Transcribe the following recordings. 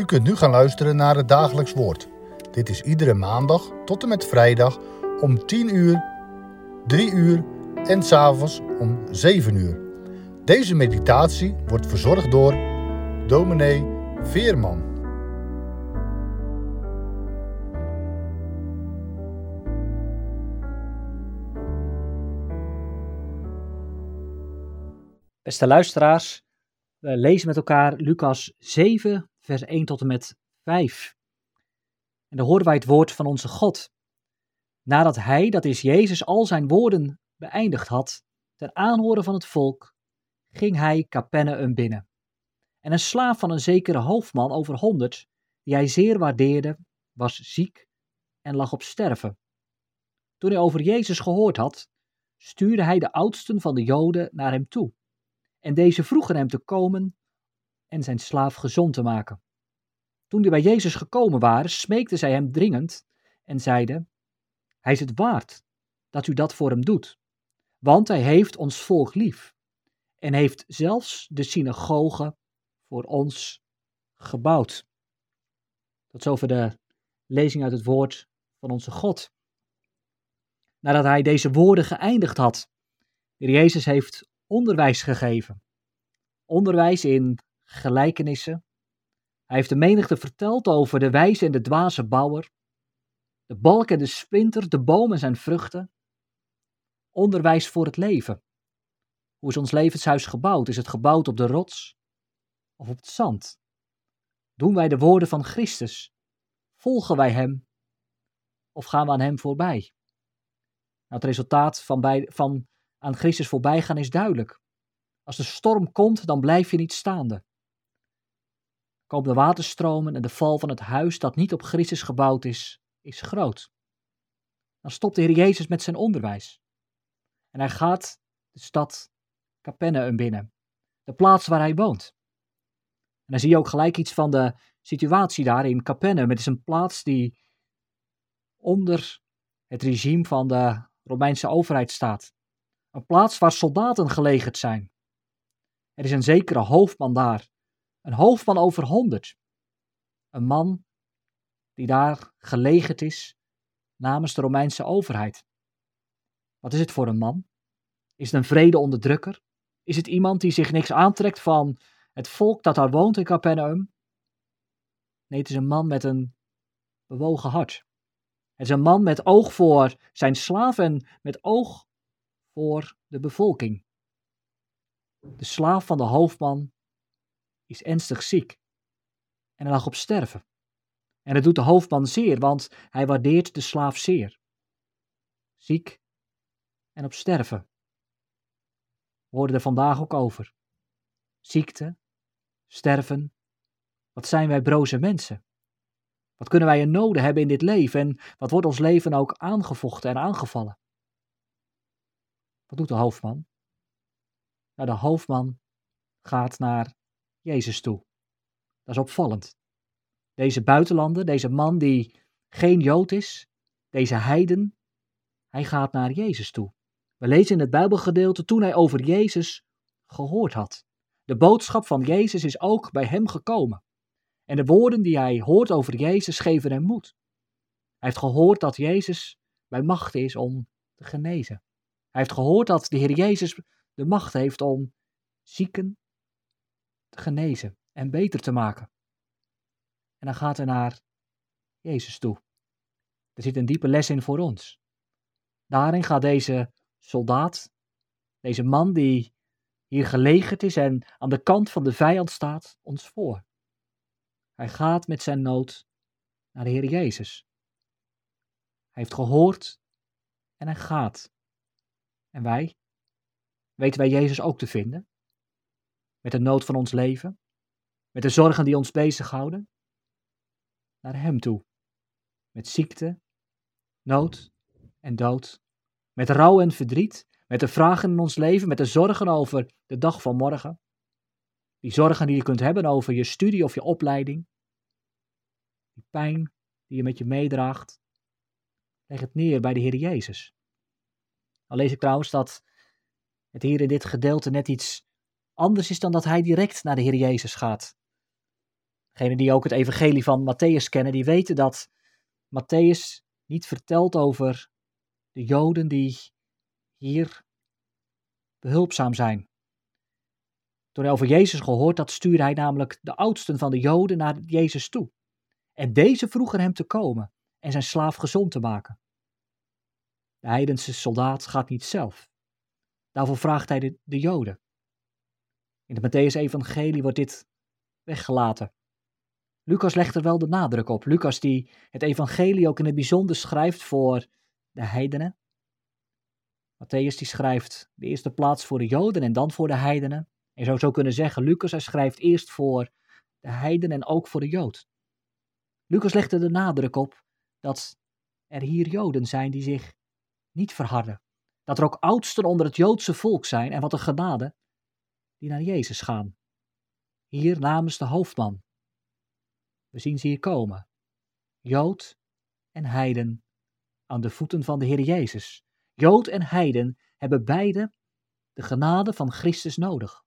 U kunt nu gaan luisteren naar het dagelijks woord. Dit is iedere maandag tot en met vrijdag om 10 uur, 3 uur en s'avonds om 7 uur. Deze meditatie wordt verzorgd door dominee Veerman. Beste luisteraars, we lezen met elkaar Lucas 7, vers 1 tot en met 5. En dan horen wij het woord van onze God. Nadat hij, dat is Jezus, al zijn woorden beëindigd had, ter aanhoren van het volk, ging hij Capernaum binnen. En een slaaf van een zekere hoofdman over honderd, die hij zeer waardeerde, was ziek en lag op sterven. Toen hij over Jezus gehoord had, stuurde hij de oudsten van de Joden naar hem toe. En deze vroegen hem te komen en zijn slaaf gezond te maken. Toen die bij Jezus gekomen waren, smeekten zij hem dringend en zeiden: Hij is het waard dat u dat voor hem doet, want hij heeft ons volk lief en heeft zelfs de synagoge voor ons gebouwd. Tot zover de lezing uit het woord van onze God. Nadat hij deze woorden geëindigd had, Jezus heeft onderwijs gegeven. Onderwijs in gelijkenissen. Hij heeft de menigte verteld over de wijze en de dwaze bouwer, de balk en de splinter, de boom en zijn vruchten. Onderwijs voor het leven. Hoe is ons levenshuis gebouwd? Is het gebouwd op de rots of op het zand? Doen wij de woorden van Christus? Volgen wij Hem? Of gaan we aan Hem voorbij? Nou, het resultaat van, bij, van aan Christus voorbij gaan is duidelijk. Als de storm komt, dan blijf je niet staande. Komen de waterstromen en de val van het huis dat niet op Christus gebouwd is, is groot. Dan stopt de Heer Jezus met zijn onderwijs. En hij gaat de stad Capernaum binnen, de plaats waar hij woont. En dan zie je ook gelijk iets van de situatie daar in Capernaum. Het is een plaats die onder het regime van de Romeinse overheid staat. Een plaats waar soldaten gelegerd zijn. Er is een zekere hoofdman daar, een hoofdman over honderd. Een man die daar gelegerd is namens de Romeinse overheid. Wat is het voor een man? Is het een vrede onderdrukker? Is het iemand die zich niks aantrekt van het volk dat daar woont in Capernaum? Nee, het is een man met een bewogen hart. Het is een man met oog voor zijn slaaf en met oog voor de bevolking. De slaaf van de hoofdman is ernstig ziek en hij lag op sterven. En het doet de hoofdman zeer, want hij waardeert de slaaf zeer. Ziek en op sterven. We hoorden er vandaag ook over. Ziekte, sterven. Wat zijn wij broze mensen? Wat kunnen wij een noden hebben in dit leven en wat wordt ons leven ook aangevochten en aangevallen? Wat doet de hoofdman? Nou, de hoofdman gaat naar Jezus toe. Dat is opvallend. Deze buitenlander, deze man die geen Jood is, deze heiden, hij gaat naar Jezus toe. We lezen in het Bijbelgedeelte toen hij over Jezus gehoord had. De boodschap van Jezus is ook bij hem gekomen. En de woorden die hij hoort over Jezus geven hem moed. Hij heeft gehoord dat Jezus bij macht is om te genezen. Hij heeft gehoord dat de Heer Jezus de macht heeft om zieken te genezen en beter te maken. En dan gaat hij naar Jezus toe. Er zit een diepe les in voor ons. Daarin gaat deze soldaat, deze man die hier gelegerd is en aan de kant van de vijand staat, ons voor. Hij gaat met zijn nood naar de Heer Jezus. Hij heeft gehoord en hij gaat. En wij? Weten wij Jezus ook te vinden? Met de nood van ons leven? Met de zorgen die ons bezighouden? Naar Hem toe. Met ziekte, nood en dood. Met rouw en verdriet. Met de vragen in ons leven. Met de zorgen over de dag van morgen. Die zorgen die je kunt hebben over je studie of je opleiding. Die pijn die je met je meedraagt. Leg het neer bij de Heer Jezus. Al lees ik trouwens dat het hier in dit gedeelte net iets anders is dan dat hij direct naar de Heer Jezus gaat. Degenen die ook het evangelie van Matthäus kennen, die weten dat Matthäus niet vertelt over de Joden die hier behulpzaam zijn. Toen hij over Jezus gehoord had, stuurde hij namelijk de oudsten van de Joden naar Jezus toe. En deze vroegen hem te komen en zijn slaaf gezond te maken. De heidense soldaat gaat niet zelf. Daarvoor vraagt hij de, de Joden. In het Matthäus-evangelie wordt dit weggelaten. Lucas legt er wel de nadruk op. Lucas die het evangelie ook in het bijzonder schrijft voor de heidenen. Matthäus die schrijft de eerste plaats voor de Joden en dan voor de heidenen. Je zou zo kunnen zeggen, Lucas hij schrijft eerst voor de heiden en ook voor de Jood. Lucas legde de nadruk op dat er hier Joden zijn die zich niet verharden. Dat er ook oudsten onder het Joodse volk zijn en wat een genade, die naar Jezus gaan. Hier namens de hoofdman. We zien ze hier komen. Jood en heiden aan de voeten van de Heer Jezus. Jood en heiden hebben beide de genade van Christus nodig.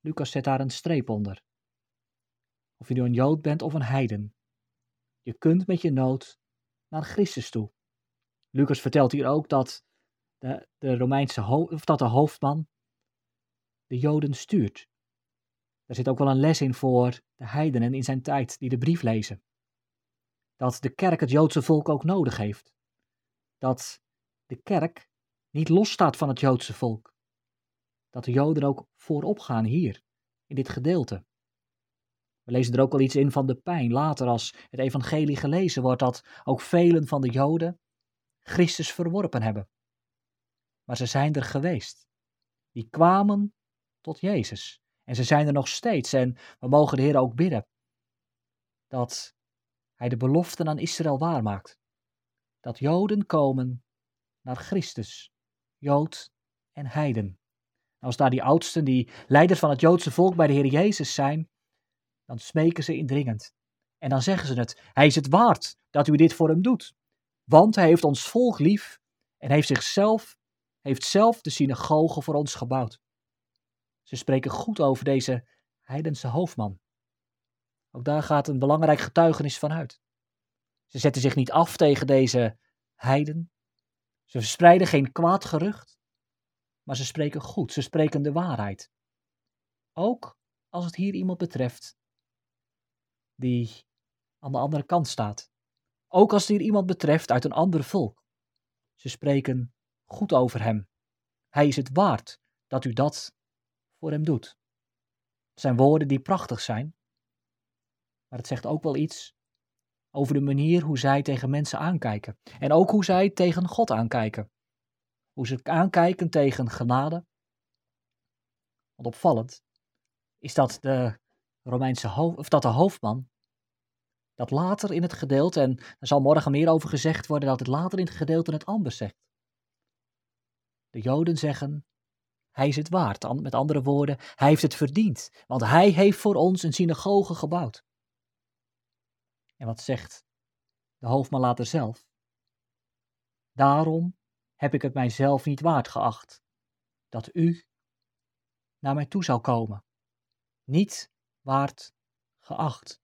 Lucas zet daar een streep onder. Of je nu een Jood bent of een heiden. Je kunt met je nood naar Christus toe. Lucas vertelt hier ook dat de, de Romeinse of dat de hoofdman de Joden stuurt. Daar zit ook wel een les in voor de heidenen in zijn tijd die de brief lezen. Dat de kerk het Joodse volk ook nodig heeft. Dat de kerk niet losstaat van het Joodse volk. Dat de Joden ook voorop gaan hier, in dit gedeelte. We lezen er ook al iets in van de pijn. Later, als het evangelie gelezen wordt, dat ook velen van de Joden Christus verworpen hebben. Maar ze zijn er geweest. Die kwamen tot Jezus. En ze zijn er nog steeds. En we mogen de Heer ook bidden dat Hij de beloften aan Israël waarmaakt. Dat Joden komen naar Christus, Jood en Heiden. Als daar die oudsten, die leiders van het Joodse volk bij de Heer Jezus zijn, dan smeken ze indringend. En dan zeggen ze het, hij is het waard dat u dit voor hem doet. Want hij heeft ons volk lief en heeft zichzelf, heeft zelf de synagoge voor ons gebouwd. Ze spreken goed over deze heidense hoofdman. Ook daar gaat een belangrijk getuigenis van uit. Ze zetten zich niet af tegen deze heiden. Ze verspreiden geen kwaad gerucht, maar ze spreken goed, ze spreken de waarheid. Ook als het hier iemand betreft die aan de andere kant staat. Ook als het hier iemand betreft uit een ander volk. Ze spreken goed over hem. Hij is het waard dat u dat voor hem doet. Het zijn woorden die prachtig zijn, maar het zegt ook wel iets over de manier hoe zij tegen mensen aankijken. En ook hoe zij tegen God aankijken. Hoe ze aankijken tegen genade. Want opvallend is dat de Romeinse hoofd, of dat de hoofdman, dat later in het gedeelte, en er zal morgen meer over gezegd worden, dat het later in het gedeelte het anders zegt. De Joden zeggen, hij is het waard. Met andere woorden, hij heeft het verdiend, want hij heeft voor ons een synagoge gebouwd. En wat zegt de hoofdman later zelf? Daarom heb ik het mijzelf niet waard geacht dat u naar mij toe zou komen. Niet waard geacht.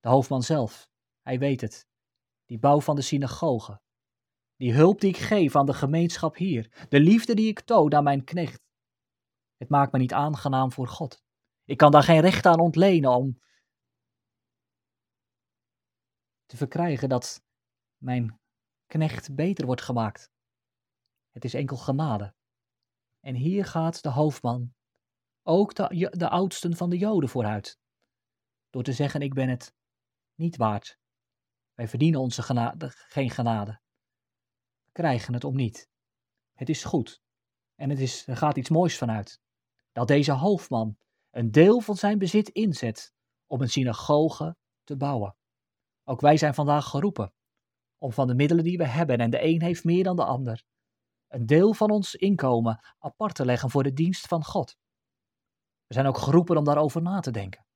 De hoofdman zelf, hij weet het. Die bouw van de synagoge. Die hulp die ik geef aan de gemeenschap hier. De liefde die ik toon aan mijn knecht. Het maakt me niet aangenaam voor God. Ik kan daar geen recht aan ontlenen om te verkrijgen dat mijn knecht beter wordt gemaakt. Het is enkel genade. En hier gaat de hoofdman, ook de, oudsten van de Joden vooruit, door te zeggen: Ik ben het niet waard. Wij verdienen onze genade, geen genade. We krijgen het om niet. Het is goed. En het is, er gaat iets moois vanuit. Dat deze hoofdman een deel van zijn bezit inzet om een synagoge te bouwen. Ook wij zijn vandaag geroepen om van de middelen die we hebben, en de een heeft meer dan de ander, een deel van ons inkomen apart te leggen voor de dienst van God. We zijn ook geroepen om daarover na te denken.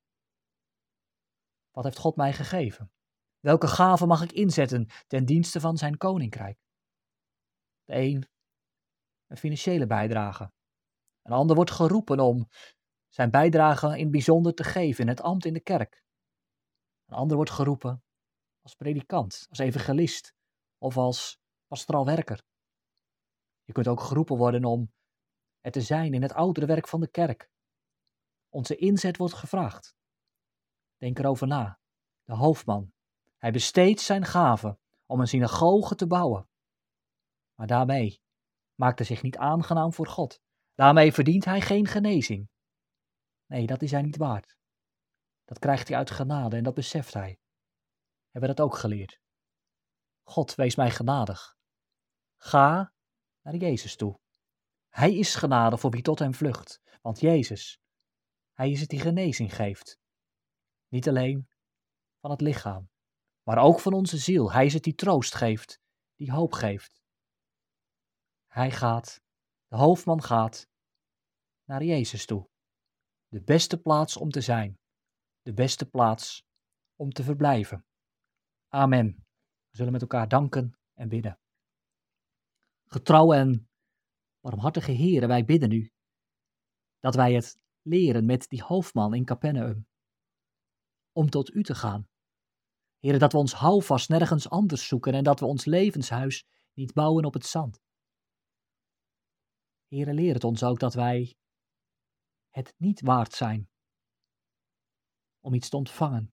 Wat heeft God mij gegeven? Welke gaven mag ik inzetten ten dienste van zijn koninkrijk? De een een financiële bijdrage. Een ander wordt geroepen om zijn bijdrage in bijzonder te geven in het ambt in de kerk. Een ander wordt geroepen als predikant, als evangelist of als pastoraal werker. Je kunt ook geroepen worden om het te zijn in het oudere werk van de kerk. Onze inzet wordt gevraagd. Denk erover na. De hoofdman. Hij besteedt zijn gaven om een synagoge te bouwen. Maar daarmee maakt hij zich niet aangenaam voor God. Daarmee verdient hij geen genezing. Nee, dat is hij niet waard. Dat krijgt hij uit genade en dat beseft hij. Hebben we dat ook geleerd? God, wees mij genadig. Ga naar Jezus toe. Hij is genade voor wie tot hem vlucht, want Jezus, hij is het die genezing geeft. Niet alleen van het lichaam, maar ook van onze ziel. Hij is het die troost geeft, die hoop geeft. Hij gaat, de hoofdman gaat, naar Jezus toe. De beste plaats om te zijn, de beste plaats om te verblijven. Amen. We zullen met elkaar danken en bidden. Getrouwe en barmhartige Heere, wij bidden u dat wij het leren met die hoofdman in Capernaum. Om tot u te gaan. Heere, dat we ons houvast nergens anders zoeken en dat we ons levenshuis niet bouwen op het zand. Heere, leer het ons ook dat wij het niet waard zijn om iets te ontvangen,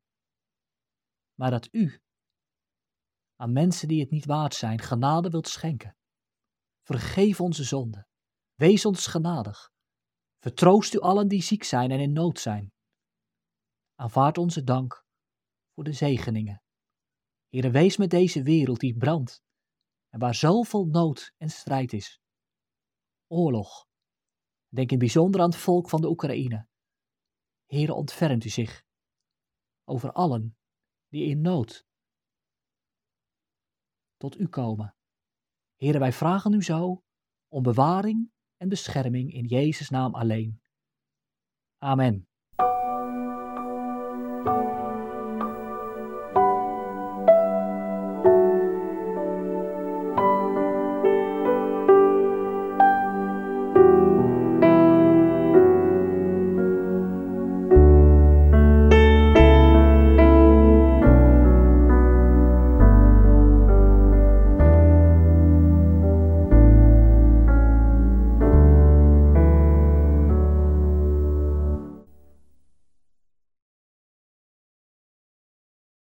maar dat u aan mensen die het niet waard zijn genade wilt schenken. Vergeef onze zonden. Wees ons genadig. Vertroost u allen die ziek zijn en in nood zijn. Aanvaard onze dank voor de zegeningen. Heere, wees met deze wereld die brandt en waar zoveel nood en strijd is. Oorlog. Denk in bijzonder aan het volk van de Oekraïne. Heere, ontfermt u zich over allen die in nood tot u komen. Heren, wij vragen u zo om bewaring en bescherming in Jezus' naam alleen. Amen.